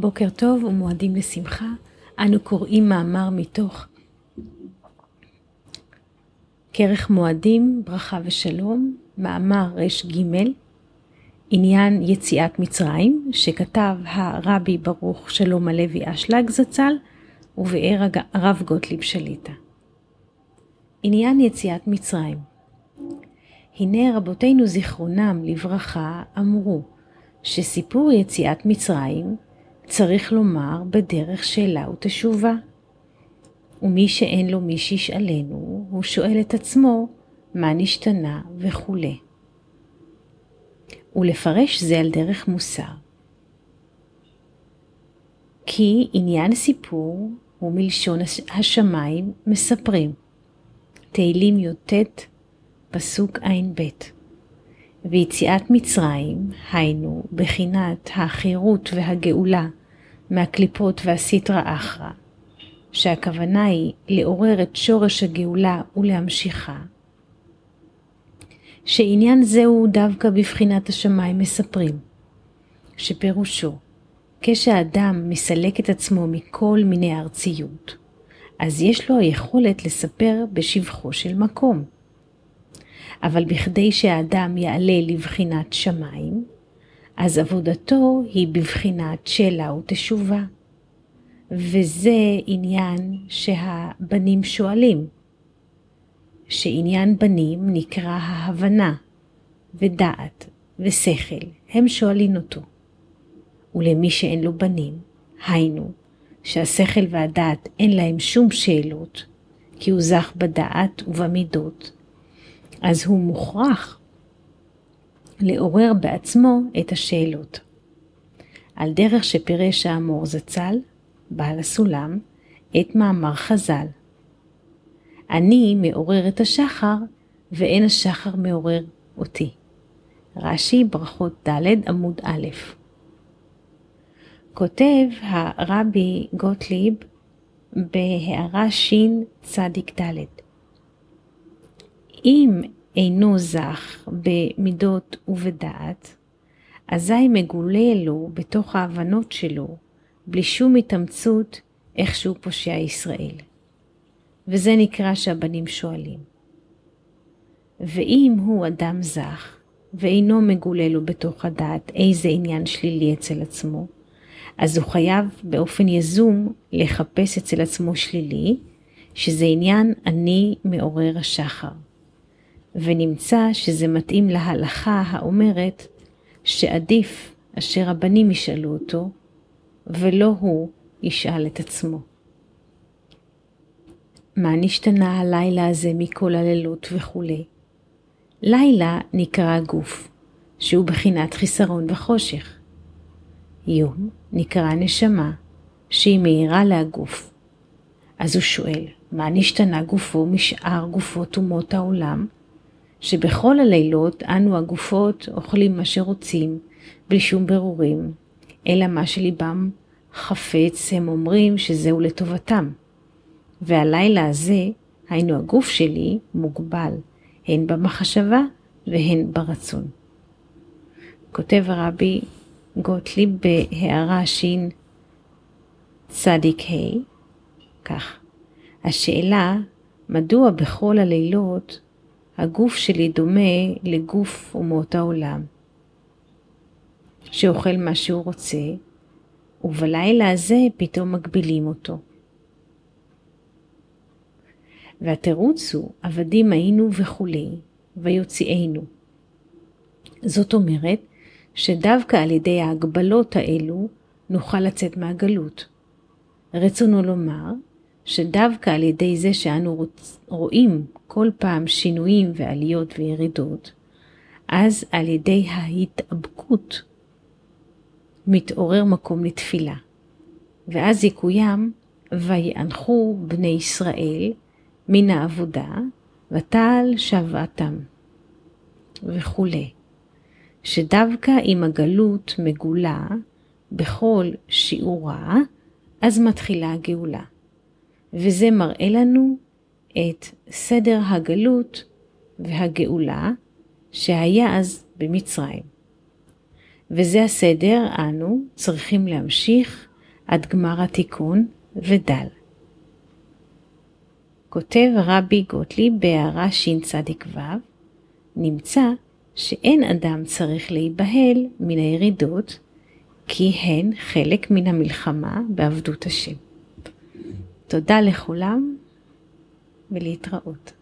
בוקר טוב ומועדים לשמחה. אנו קוראים מאמר מתוך כרך מועדים, ברכה ושלום, מאמר רג, עניין יציאת מצרים, שכתב הרבי ברוך שלום הלוי אשלג זצ"ל, ובאר הרב גוטליב שליטה. עניין יציאת מצרים הנה רבותינו זיכרונם לברכה אמרו שסיפור יציאת מצרים צריך לומר בדרך שאלה ותשובה. ומי שאין לו מי שישאלנו, הוא שואל את עצמו מה נשתנה וכולי. ולפרש זה על דרך מוסר. כי עניין סיפור הוא מלשון השמיים מספרים. תהילים י"ט, פסוק ע"ב. ויציאת מצרים, היינו, בחינת החירות והגאולה מהקליפות והסטרא אחרא, שהכוונה היא לעורר את שורש הגאולה ולהמשיכה, שעניין זהו דווקא בבחינת השמיים מספרים, שפירושו, כשהאדם מסלק את עצמו מכל מיני ארציות, אז יש לו היכולת לספר בשבחו של מקום. אבל בכדי שהאדם יעלה לבחינת שמיים, אז עבודתו היא בבחינת שאלה ותשובה. וזה עניין שהבנים שואלים, שעניין בנים נקרא ההבנה ודעת ושכל, הם שואלים אותו. ולמי שאין לו בנים, היינו, שהשכל והדעת אין להם שום שאלות, כי הוא זך בדעת ובמידות, אז הוא מוכרח לעורר בעצמו את השאלות. על דרך שפירש האמור זצ"ל, בעל הסולם, את מאמר חז"ל. אני מעורר את השחר, ואין השחר מעורר אותי. רש"י, ברכות ד' עמוד א'. כותב הרבי גוטליב בהערה שצ"ד אם אינו זך במידות ובדעת, אזי מגולה לו בתוך ההבנות שלו, בלי שום התאמצות, איכשהו פושע ישראל. וזה נקרא שהבנים שואלים. ואם הוא אדם זך, ואינו מגולה לו בתוך הדעת איזה עניין שלילי אצל עצמו, אז הוא חייב באופן יזום לחפש אצל עצמו שלילי, שזה עניין אני מעורר השחר. ונמצא שזה מתאים להלכה האומרת שעדיף אשר הבנים ישאלו אותו, ולא הוא ישאל את עצמו. מה נשתנה הלילה הזה מכל הלילות וכולי? לילה נקרא הגוף, שהוא בחינת חיסרון וחושך. יום נקרא נשמה, שהיא מאירה להגוף. אז הוא שואל, מה נשתנה גופו משאר גופות אומות העולם? שבכל הלילות אנו הגופות אוכלים מה שרוצים, בלי שום ברורים, אלא מה שליבם חפץ הם אומרים שזהו לטובתם. והלילה הזה, היינו הגוף שלי, מוגבל, הן במחשבה והן ברצון. כותב הרבי גוטליב בהערה שין צדיק ה', כך, השאלה, מדוע בכל הלילות הגוף שלי דומה לגוף אומות העולם, שאוכל מה שהוא רוצה, ובלילה הזה פתאום מגבילים אותו. והתירוץ הוא, עבדים היינו וכולי, ויוציאנו. זאת אומרת, שדווקא על ידי ההגבלות האלו נוכל לצאת מהגלות. רצונו לומר שדווקא על ידי זה שאנו רואים כל פעם שינויים ועליות וירידות, אז על ידי ההתאבקות מתעורר מקום לתפילה. ואז יקוים, ויאנחו בני ישראל מן העבודה, ותעל שוועתם, וכולי. שדווקא אם הגלות מגולה בכל שיעורה, אז מתחילה הגאולה. וזה מראה לנו את סדר הגלות והגאולה שהיה אז במצרים. וזה הסדר אנו צריכים להמשיך עד גמר התיקון ודל. כותב רבי גוטליב בהערה שצ"ו, נמצא שאין אדם צריך להיבהל מן הירידות, כי הן חלק מן המלחמה בעבדות השם. תודה לכולם ולהתראות.